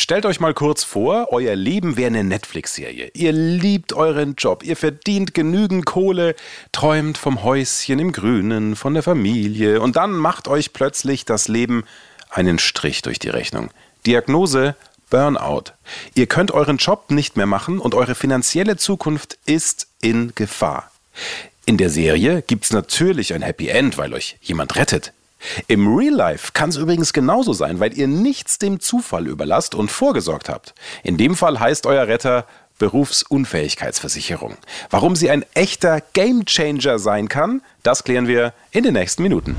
Stellt euch mal kurz vor, euer Leben wäre eine Netflix-Serie. Ihr liebt euren Job, ihr verdient genügend Kohle, träumt vom Häuschen im Grünen, von der Familie und dann macht euch plötzlich das Leben einen Strich durch die Rechnung. Diagnose Burnout. Ihr könnt euren Job nicht mehr machen und eure finanzielle Zukunft ist in Gefahr. In der Serie gibt's natürlich ein Happy End, weil euch jemand rettet. Im Real Life kann es übrigens genauso sein, weil ihr nichts dem Zufall überlasst und vorgesorgt habt. In dem Fall heißt euer Retter Berufsunfähigkeitsversicherung. Warum sie ein echter Gamechanger sein kann, das klären wir in den nächsten Minuten.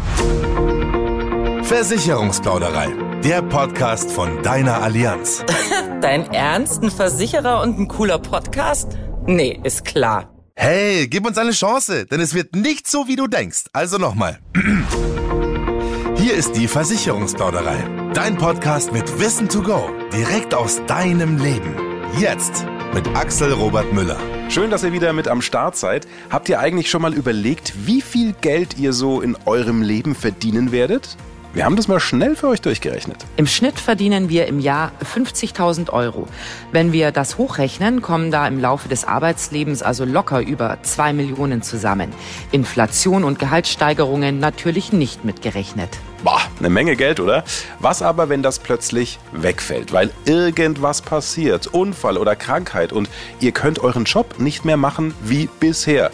Versicherungsplauderei, der Podcast von deiner Allianz. Dein Ernst? Ein Versicherer und ein cooler Podcast? Nee, ist klar. Hey, gib uns eine Chance, denn es wird nicht so, wie du denkst. Also nochmal. Hier ist die Versicherungsplauderei. Dein Podcast mit Wissen to go. Direkt aus deinem Leben. Jetzt mit Axel Robert Müller. Schön, dass ihr wieder mit am Start seid. Habt ihr eigentlich schon mal überlegt, wie viel Geld ihr so in eurem Leben verdienen werdet? Wir haben das mal schnell für euch durchgerechnet. Im Schnitt verdienen wir im Jahr 50.000 Euro. Wenn wir das hochrechnen, kommen da im Laufe des Arbeitslebens also locker über zwei Millionen zusammen. Inflation und Gehaltssteigerungen natürlich nicht mitgerechnet. Boah, eine Menge Geld, oder? Was aber, wenn das plötzlich wegfällt, weil irgendwas passiert, Unfall oder Krankheit und ihr könnt euren Job nicht mehr machen wie bisher?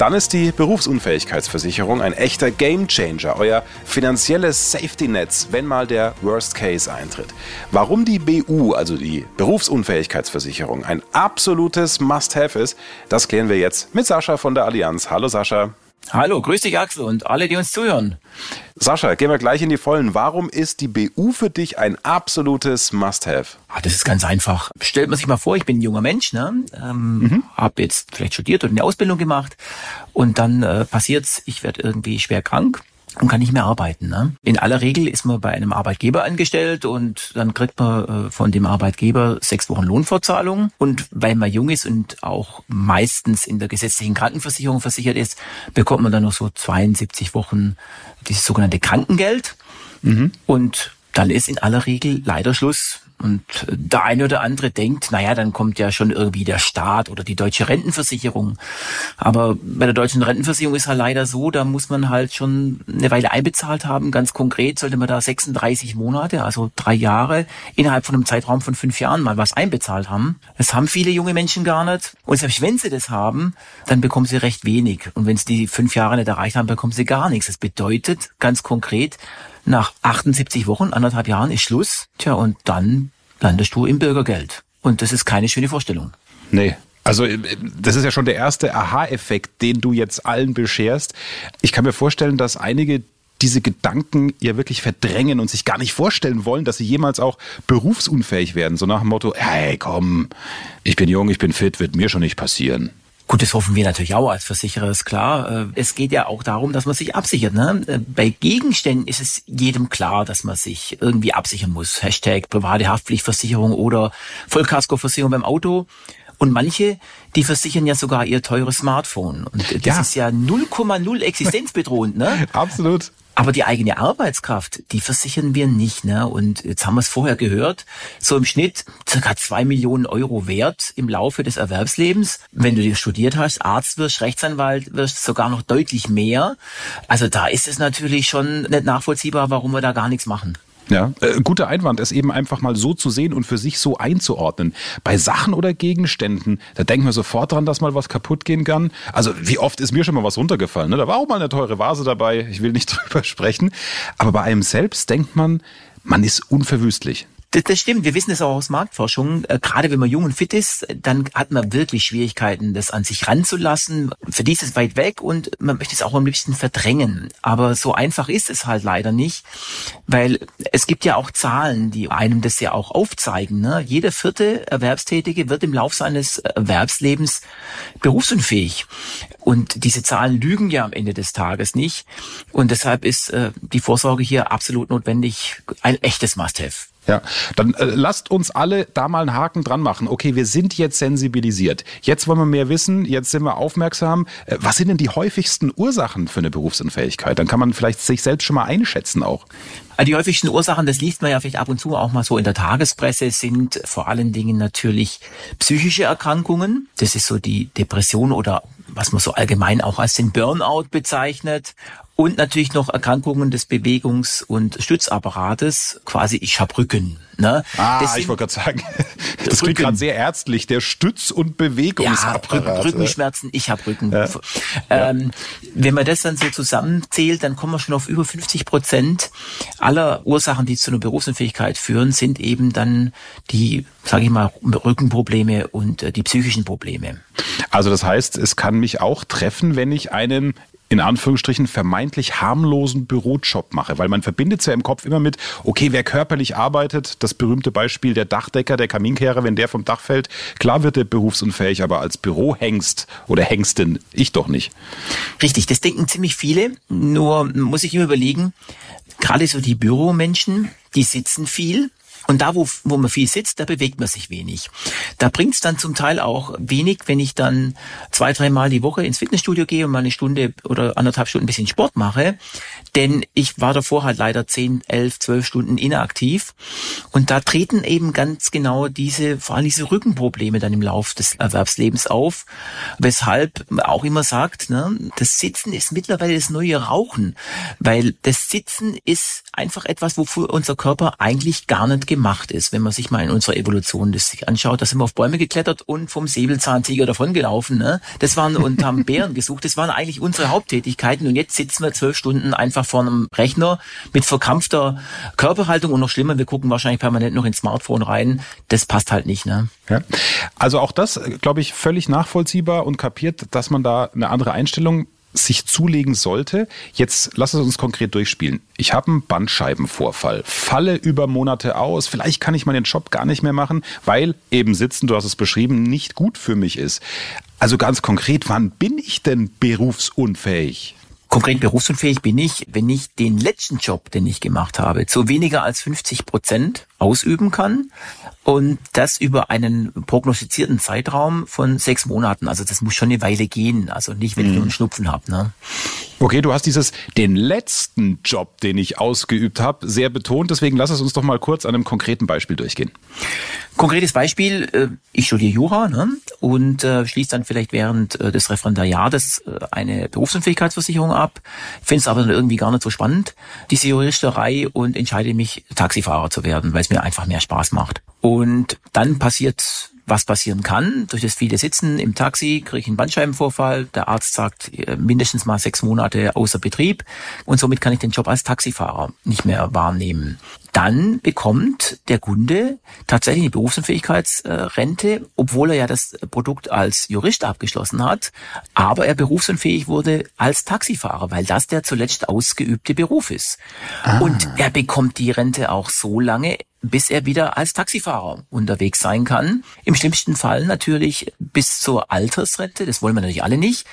Dann ist die Berufsunfähigkeitsversicherung ein echter Gamechanger, euer finanzielles Safety-Netz, wenn mal der Worst Case eintritt. Warum die BU, also die Berufsunfähigkeitsversicherung, ein absolutes Must-Have ist, das klären wir jetzt mit Sascha von der Allianz. Hallo Sascha. Hallo, grüß dich Axel und alle, die uns zuhören. Sascha, gehen wir gleich in die Vollen. Warum ist die BU für dich ein absolutes Must-Have? Ah, das ist ganz einfach. Stellt man sich mal vor, ich bin ein junger Mensch, ne? ähm, mhm. habe jetzt vielleicht studiert oder eine Ausbildung gemacht und dann äh, passiert's, ich werde irgendwie schwer krank und kann nicht mehr arbeiten. Ne? In aller Regel ist man bei einem Arbeitgeber angestellt und dann kriegt man äh, von dem Arbeitgeber sechs Wochen Lohnfortzahlung. Und weil man jung ist und auch meistens in der gesetzlichen Krankenversicherung versichert ist, bekommt man dann noch so 72 Wochen dieses sogenannte Krankengeld. Mhm. Und dann ist in aller Regel leider Schluss. Und der eine oder andere denkt, naja, dann kommt ja schon irgendwie der Staat oder die deutsche Rentenversicherung. Aber bei der deutschen Rentenversicherung ist halt leider so, da muss man halt schon eine Weile einbezahlt haben. Ganz konkret sollte man da 36 Monate, also drei Jahre, innerhalb von einem Zeitraum von fünf Jahren mal was einbezahlt haben. Das haben viele junge Menschen gar nicht. Und selbst wenn sie das haben, dann bekommen sie recht wenig. Und wenn sie die fünf Jahre nicht erreicht haben, bekommen sie gar nichts. Das bedeutet ganz konkret, nach 78 Wochen, anderthalb Jahren ist Schluss. Tja, und dann landest du im Bürgergeld. Und das ist keine schöne Vorstellung. Nee, also äh, das ist ja schon der erste Aha-Effekt, den du jetzt allen bescherst. Ich kann mir vorstellen, dass einige diese Gedanken ja wirklich verdrängen und sich gar nicht vorstellen wollen, dass sie jemals auch berufsunfähig werden. So nach dem Motto, hey komm, ich bin jung, ich bin fit, wird mir schon nicht passieren. Gut, das hoffen wir natürlich auch als Versicherer, ist klar. Äh, es geht ja auch darum, dass man sich absichert. Ne? Äh, bei Gegenständen ist es jedem klar, dass man sich irgendwie absichern muss. Hashtag private Haftpflichtversicherung oder Vollkaskoversicherung beim Auto. Und manche, die versichern ja sogar ihr teures Smartphone. Und das ja. ist ja 0,0 existenzbedrohend, ne? Absolut. Aber die eigene Arbeitskraft, die versichern wir nicht. Ne? Und jetzt haben wir es vorher gehört, so im Schnitt circa zwei Millionen Euro wert im Laufe des Erwerbslebens. Wenn du dir studiert hast, Arzt wirst, Rechtsanwalt wirst, sogar noch deutlich mehr. Also da ist es natürlich schon nicht nachvollziehbar, warum wir da gar nichts machen. Ja, äh, guter Einwand, es eben einfach mal so zu sehen und für sich so einzuordnen. Bei Sachen oder Gegenständen, da denken wir sofort dran, dass mal was kaputt gehen kann. Also wie oft ist mir schon mal was runtergefallen? Ne? Da war auch mal eine teure Vase dabei, ich will nicht drüber sprechen. Aber bei einem selbst denkt man, man ist unverwüstlich. Das, das stimmt, wir wissen es auch aus Marktforschung. Äh, gerade wenn man jung und fit ist, dann hat man wirklich Schwierigkeiten, das an sich ranzulassen. Für die ist es weit weg und man möchte es auch am liebsten verdrängen. Aber so einfach ist es halt leider nicht, weil es gibt ja auch Zahlen, die einem das ja auch aufzeigen. Ne? Jeder vierte Erwerbstätige wird im Lauf seines Erwerbslebens berufsunfähig. Und diese Zahlen lügen ja am Ende des Tages nicht. Und deshalb ist äh, die Vorsorge hier absolut notwendig, ein echtes Must-have. Ja, dann äh, lasst uns alle da mal einen Haken dran machen. Okay, wir sind jetzt sensibilisiert. Jetzt wollen wir mehr wissen, jetzt sind wir aufmerksam. Äh, was sind denn die häufigsten Ursachen für eine Berufsunfähigkeit? Dann kann man vielleicht sich selbst schon mal einschätzen auch. Also die häufigsten Ursachen, das liest man ja vielleicht ab und zu auch mal so in der Tagespresse, sind vor allen Dingen natürlich psychische Erkrankungen. Das ist so die Depression oder was man so allgemein auch als den Burnout bezeichnet und natürlich noch Erkrankungen des Bewegungs- und Stützapparates, quasi ich hab Rücken. Ne? Ah, ich wollte gerade sagen, das klingt gerade sehr ärztlich, der Stütz- und Bewegungsapparat. Ja, Rückenschmerzen, ich hab Rücken. Ja. Ähm, wenn man das dann so zusammenzählt, dann kommen wir schon auf über 50 Prozent aller Ursachen, die zu einer Berufsunfähigkeit führen, sind eben dann die, sage ich mal, Rückenprobleme und äh, die psychischen Probleme. Also das heißt, es kann mich auch treffen, wenn ich einen in Anführungsstrichen vermeintlich harmlosen Bürojob mache, weil man verbindet es ja im Kopf immer mit, okay, wer körperlich arbeitet, das berühmte Beispiel der Dachdecker, der Kaminkehrer, wenn der vom Dach fällt, klar wird er berufsunfähig, aber als Bürohengst oder Hengstin, ich doch nicht. Richtig, das denken ziemlich viele, nur muss ich immer überlegen, gerade so die Büromenschen, die sitzen viel, und da, wo, wo man viel sitzt, da bewegt man sich wenig. Da bringt es dann zum Teil auch wenig, wenn ich dann zwei, dreimal die Woche ins Fitnessstudio gehe und mal eine Stunde oder anderthalb Stunden ein bisschen Sport mache. Denn ich war davor halt leider zehn, elf, zwölf Stunden inaktiv. Und da treten eben ganz genau diese, vor allem diese Rückenprobleme dann im Lauf des Erwerbslebens auf. Weshalb man auch immer sagt, ne, das Sitzen ist mittlerweile das neue Rauchen. Weil das Sitzen ist einfach etwas, wofür unser Körper eigentlich gar nicht gemacht gemacht ist. Wenn man sich mal in unserer Evolution das sich anschaut, da sind wir auf Bäume geklettert und vom Säbelzahntiger davongelaufen. Ne? Das waren und haben Bären gesucht. Das waren eigentlich unsere Haupttätigkeiten. Und jetzt sitzen wir zwölf Stunden einfach vor einem Rechner mit verkrampfter Körperhaltung und noch schlimmer, wir gucken wahrscheinlich permanent noch ins Smartphone rein. Das passt halt nicht. Ne? Ja. Also auch das, glaube ich, völlig nachvollziehbar und kapiert, dass man da eine andere Einstellung sich zulegen sollte. Jetzt lass es uns konkret durchspielen. Ich habe einen Bandscheibenvorfall, falle über Monate aus, vielleicht kann ich meinen Job gar nicht mehr machen, weil eben sitzen, du hast es beschrieben, nicht gut für mich ist. Also ganz konkret, wann bin ich denn berufsunfähig? Konkret berufsunfähig bin ich, wenn ich den letzten Job, den ich gemacht habe, zu weniger als 50 Prozent ausüben kann und das über einen prognostizierten Zeitraum von sechs Monaten. Also das muss schon eine Weile gehen, also nicht, wenn ich nur einen Schnupfen habe. Ne? Okay, du hast dieses den letzten Job, den ich ausgeübt habe, sehr betont. Deswegen lass es uns doch mal kurz an einem konkreten Beispiel durchgehen. Konkretes Beispiel, äh, ich studiere Jura ne, und äh, schließe dann vielleicht während äh, des Referendariates eine Berufsunfähigkeitsversicherung ab, finde es aber dann irgendwie gar nicht so spannend, diese Juristerei und entscheide mich, Taxifahrer zu werden, weil es mir einfach mehr Spaß macht. Und dann passiert was passieren kann. Durch das viele Sitzen im Taxi kriege ich einen Bandscheibenvorfall. Der Arzt sagt äh, mindestens mal sechs Monate außer Betrieb und somit kann ich den Job als Taxifahrer nicht mehr wahrnehmen. Dann bekommt der Kunde tatsächlich eine Berufsunfähigkeitsrente, obwohl er ja das Produkt als Jurist abgeschlossen hat, aber er berufsunfähig wurde als Taxifahrer, weil das der zuletzt ausgeübte Beruf ist. Ah. Und er bekommt die Rente auch so lange, bis er wieder als Taxifahrer unterwegs sein kann. Im schlimmsten Fall natürlich bis zur Altersrente, das wollen wir natürlich alle nicht.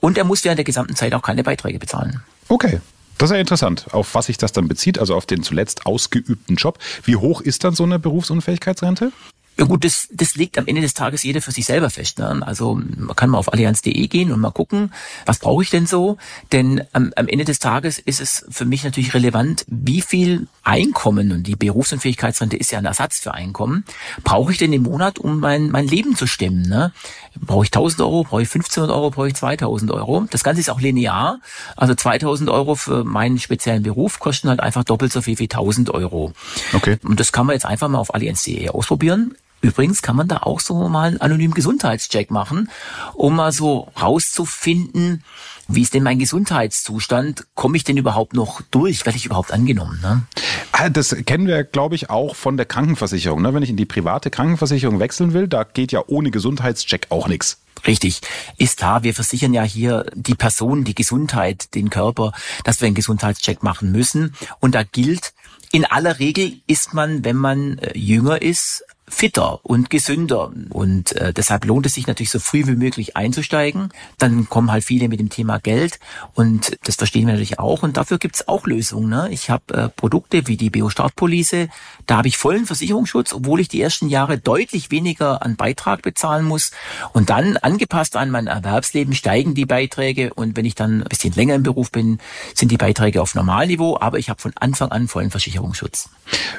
Und er muss während der gesamten Zeit auch keine Beiträge bezahlen. Okay. Das ist ja interessant, auf was sich das dann bezieht, also auf den zuletzt ausgeübten Job. Wie hoch ist dann so eine Berufsunfähigkeitsrente? Ja gut, das, das legt am Ende des Tages jeder für sich selber fest. Ne? Also man kann mal auf allianz.de gehen und mal gucken, was brauche ich denn so? Denn am, am Ende des Tages ist es für mich natürlich relevant, wie viel Einkommen, und die Berufsunfähigkeitsrente ist ja ein Ersatz für Einkommen, brauche ich denn im Monat, um mein, mein Leben zu stemmen? Ne? Brauche ich 1000 Euro, brauche ich 1500 Euro, brauche ich 2000 Euro? Das Ganze ist auch linear. Also 2000 Euro für meinen speziellen Beruf kosten halt einfach doppelt so viel wie 1000 Euro. Okay. Und das kann man jetzt einfach mal auf allianz.de ausprobieren. Übrigens kann man da auch so mal einen anonymen Gesundheitscheck machen, um mal so rauszufinden, wie ist denn mein Gesundheitszustand? Komme ich denn überhaupt noch durch? Werde ich überhaupt angenommen? Ne? Ah, das kennen wir, glaube ich, auch von der Krankenversicherung. Ne? Wenn ich in die private Krankenversicherung wechseln will, da geht ja ohne Gesundheitscheck auch nichts. Richtig. Ist klar, wir versichern ja hier die Person, die Gesundheit, den Körper, dass wir einen Gesundheitscheck machen müssen. Und da gilt, in aller Regel ist man, wenn man äh, jünger ist, fitter und gesünder. Und äh, deshalb lohnt es sich natürlich so früh wie möglich einzusteigen. Dann kommen halt viele mit dem Thema Geld und das verstehen wir natürlich auch. Und dafür gibt's auch Lösungen. Ne? Ich habe äh, Produkte wie die Biostartpolice, da habe ich vollen Versicherungsschutz, obwohl ich die ersten Jahre deutlich weniger an Beitrag bezahlen muss. Und dann, angepasst an mein Erwerbsleben, steigen die Beiträge. Und wenn ich dann ein bisschen länger im Beruf bin, sind die Beiträge auf Normalniveau. Aber ich habe von Anfang an vollen Versicherungsschutz.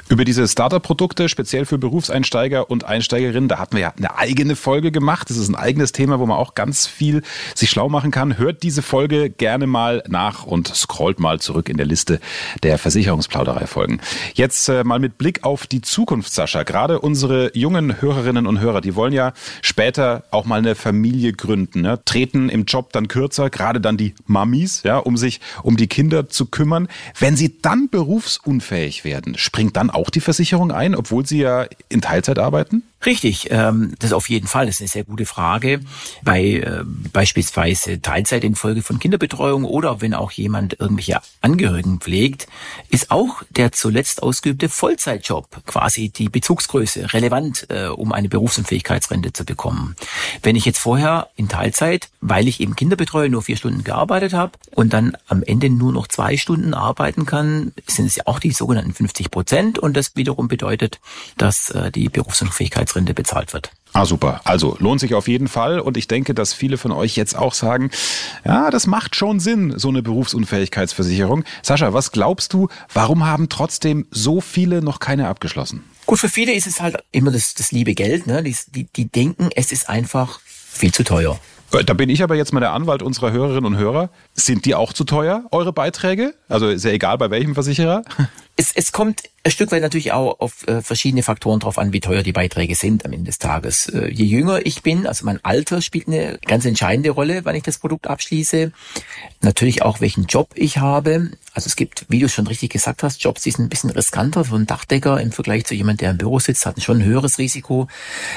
Über diese Starter-Produkte, speziell für Berufseinsteiger und Einsteigerinnen, da hatten wir ja eine eigene Folge gemacht. Das ist ein eigenes Thema, wo man auch ganz viel sich schlau machen kann. Hört diese Folge gerne mal nach und scrollt mal zurück in der Liste der Versicherungsplauderei-Folgen. Jetzt äh, mal mit Blick auf die Zukunft, Sascha. Gerade unsere jungen Hörerinnen und Hörer, die wollen ja später auch mal eine Familie gründen, ne? treten im Job dann kürzer, gerade dann die Mamis, ja, um sich um die Kinder zu kümmern. Wenn sie dann berufsunfähig werden, springt dann auch die Versicherung ein, obwohl sie ja in Teilzeit arbeiten? Richtig, ähm, das auf jeden Fall. Das ist eine sehr gute Frage. Bei äh, beispielsweise Teilzeit infolge von Kinderbetreuung oder wenn auch jemand irgendwelche Angehörigen pflegt, ist auch der zuletzt ausgeübte Vollzeitjob quasi die Bezugsgröße relevant, äh, um eine Berufsunfähigkeitsrente zu bekommen. Wenn ich jetzt vorher in Teilzeit, weil ich eben Kinder betreue, nur vier Stunden gearbeitet habe und dann am Ende nur noch zwei Stunden arbeiten kann, sind es ja auch die sogenannten 50 Prozent und das wiederum bedeutet, dass äh, die Berufsunfähigkeit Sicherheitsrente bezahlt wird. Ah, super. Also lohnt sich auf jeden Fall. Und ich denke, dass viele von euch jetzt auch sagen, ja, das macht schon Sinn, so eine Berufsunfähigkeitsversicherung. Sascha, was glaubst du, warum haben trotzdem so viele noch keine abgeschlossen? Gut, für viele ist es halt immer das, das liebe Geld. Ne? Die, die, die denken, es ist einfach viel zu teuer. Äh, da bin ich aber jetzt mal der Anwalt unserer Hörerinnen und Hörer. Sind die auch zu teuer, eure Beiträge? Also ist ja egal bei welchem Versicherer. Es, es kommt ein Stück weit natürlich auch auf äh, verschiedene Faktoren drauf an, wie teuer die Beiträge sind am Ende des Tages. Äh, je jünger ich bin, also mein Alter spielt eine ganz entscheidende Rolle, wann ich das Produkt abschließe. Natürlich auch, welchen Job ich habe. Also es gibt, wie du schon richtig gesagt hast, Jobs, die sind ein bisschen riskanter. So ein Dachdecker im Vergleich zu jemand, der im Büro sitzt, hat schon ein höheres Risiko,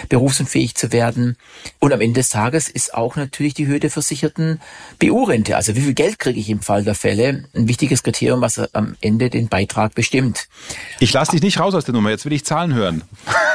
berufsunfähig zu werden. Und am Ende des Tages ist auch natürlich die Höhe der versicherten BU-Rente, also wie viel Geld kriege ich im Fall der Fälle, ein wichtiges Kriterium, was am Ende den Beitrag bestimmt. Ich lasse dich nicht raus aus der Nummer, jetzt will ich Zahlen hören.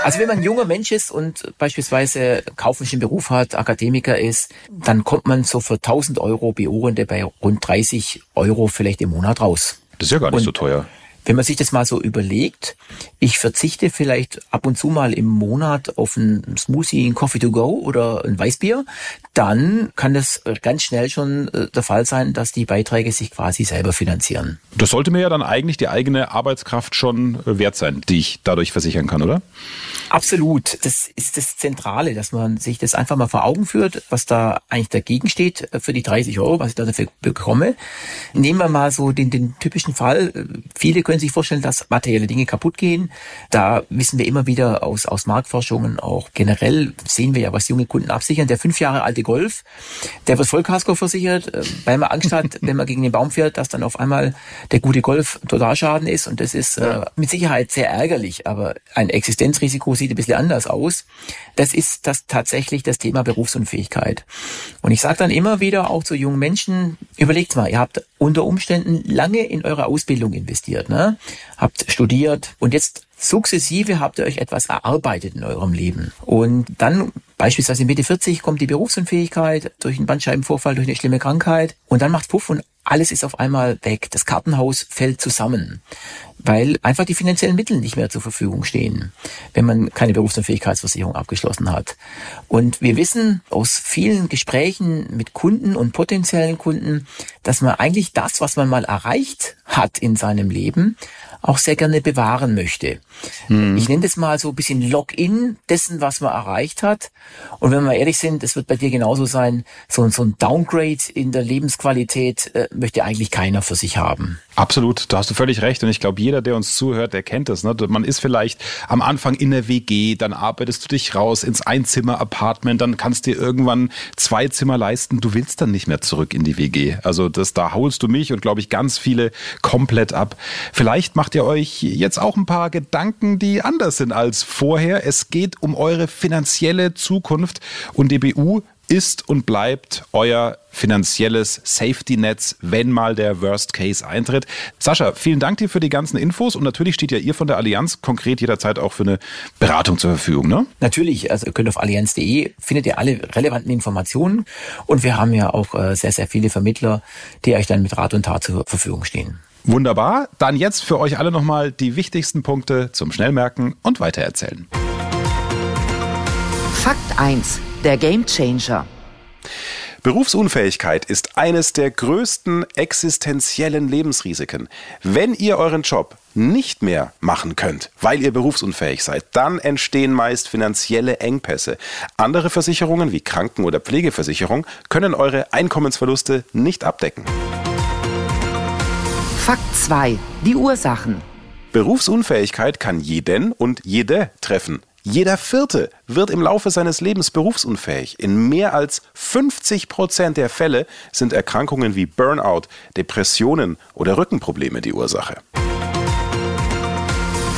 Also wenn man ein junger Mensch ist und beispielsweise kaufmännischen Beruf hat, Akademiker ist, dann kommt man so für 1000 Euro BU-Rente bei rund 30 Euro vielleicht im Monat raus. Das ist ja gar nicht und so teuer. Wenn man sich das mal so überlegt, ich verzichte vielleicht ab und zu mal im Monat auf einen Smoothie, einen Coffee to go oder ein Weißbier, dann kann das ganz schnell schon äh, der Fall sein, dass die Beiträge sich quasi selber finanzieren. Das sollte mir ja dann eigentlich die eigene Arbeitskraft schon äh, wert sein, die ich dadurch versichern kann, oder? Absolut. Das ist das Zentrale, dass man sich das einfach mal vor Augen führt, was da eigentlich dagegen steht äh, für die 30 Euro, was ich da dafür bekomme. Nehmen wir mal so den, den typischen Fall. Viele können sich vorstellen, dass materielle Dinge kaputt gehen. Da wissen wir immer wieder aus, aus Marktforschungen auch generell sehen wir ja, was junge Kunden absichern. Der fünf Jahre alte Golf, der wird Vollkasko versichert, weil man Angst hat, wenn man gegen den Baum fährt, dass dann auf einmal der gute Golf Totalschaden ist. Und das ist äh, mit Sicherheit sehr ärgerlich, aber ein Existenzrisiko sieht ein bisschen anders aus. Das ist das tatsächlich das Thema Berufsunfähigkeit. Und ich sage dann immer wieder auch zu jungen Menschen, überlegt mal, ihr habt unter Umständen lange in eure Ausbildung investiert, ne? Habt studiert und jetzt sukzessive habt ihr euch etwas erarbeitet in eurem Leben. Und dann beispielsweise Mitte 40 kommt die Berufsunfähigkeit durch einen Bandscheibenvorfall, durch eine schlimme Krankheit und dann macht Puff und alles ist auf einmal weg. Das Kartenhaus fällt zusammen, weil einfach die finanziellen Mittel nicht mehr zur Verfügung stehen, wenn man keine Berufsunfähigkeitsversicherung abgeschlossen hat. Und wir wissen aus vielen Gesprächen mit Kunden und potenziellen Kunden, dass man eigentlich das, was man mal erreicht hat in seinem Leben, auch sehr gerne bewahren möchte. Mhm. Ich nenne das mal so ein bisschen Login dessen, was man erreicht hat. Und wenn wir ehrlich sind, es wird bei dir genauso sein, so, so ein Downgrade in der Lebensqualität äh, möchte eigentlich keiner für sich haben. Absolut, da hast du völlig recht. Und ich glaube, jeder, der uns zuhört, der kennt das. Ne? Man ist vielleicht am Anfang in der WG, dann arbeitest du dich raus ins Einzimmer-Apartment, dann kannst du dir irgendwann zwei Zimmer leisten. Du willst dann nicht mehr zurück in die WG. Also das, da holst du mich und glaube ich ganz viele komplett ab. Vielleicht macht ihr euch jetzt auch ein paar Gedanken, die anders sind als vorher. Es geht um eure finanzielle Zukunft und die BU ist und bleibt euer finanzielles Safety-Netz, wenn mal der Worst Case eintritt. Sascha, vielen Dank dir für die ganzen Infos und natürlich steht ja ihr von der Allianz konkret jederzeit auch für eine Beratung zur Verfügung, ne? Natürlich, also ihr könnt auf allianz.de findet ihr alle relevanten Informationen und wir haben ja auch äh, sehr, sehr viele Vermittler, die euch dann mit Rat und Tat zur Verfügung stehen. Wunderbar. Dann jetzt für euch alle nochmal die wichtigsten Punkte zum Schnellmerken und weitererzählen. Fakt 1. Der Gamechanger. Berufsunfähigkeit ist eines der größten existenziellen Lebensrisiken. Wenn ihr euren Job nicht mehr machen könnt, weil ihr berufsunfähig seid, dann entstehen meist finanzielle Engpässe. Andere Versicherungen wie Kranken- oder Pflegeversicherung können eure Einkommensverluste nicht abdecken. Fakt 2. Die Ursachen. Berufsunfähigkeit kann jeden und jede treffen. Jeder Vierte wird im Laufe seines Lebens berufsunfähig. In mehr als 50 Prozent der Fälle sind Erkrankungen wie Burnout, Depressionen oder Rückenprobleme die Ursache.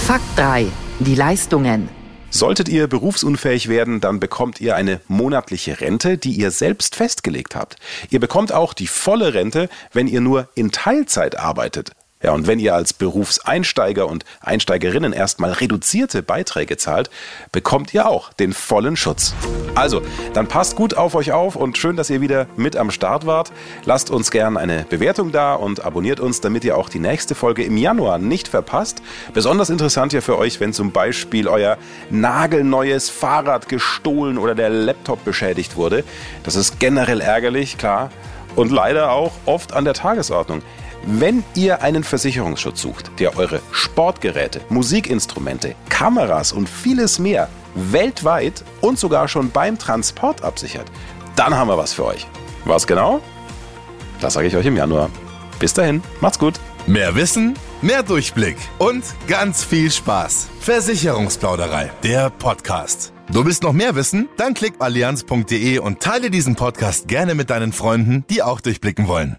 Fakt 3. Die Leistungen. Solltet ihr berufsunfähig werden, dann bekommt ihr eine monatliche Rente, die ihr selbst festgelegt habt. Ihr bekommt auch die volle Rente, wenn ihr nur in Teilzeit arbeitet. Ja, und wenn ihr als Berufseinsteiger und Einsteigerinnen erstmal reduzierte Beiträge zahlt, bekommt ihr auch den vollen Schutz. Also, dann passt gut auf euch auf und schön, dass ihr wieder mit am Start wart. Lasst uns gern eine Bewertung da und abonniert uns, damit ihr auch die nächste Folge im Januar nicht verpasst. Besonders interessant ja für euch, wenn zum Beispiel euer nagelneues Fahrrad gestohlen oder der Laptop beschädigt wurde. Das ist generell ärgerlich, klar. Und leider auch oft an der Tagesordnung. Wenn ihr einen Versicherungsschutz sucht, der eure Sportgeräte, Musikinstrumente, Kameras und vieles mehr weltweit und sogar schon beim Transport absichert, dann haben wir was für euch. Was genau? Das sage ich euch im Januar. Bis dahin, macht's gut. Mehr Wissen, mehr Durchblick und ganz viel Spaß. Versicherungsplauderei, der Podcast. Du willst noch mehr wissen? Dann klick allianz.de und teile diesen Podcast gerne mit deinen Freunden, die auch durchblicken wollen.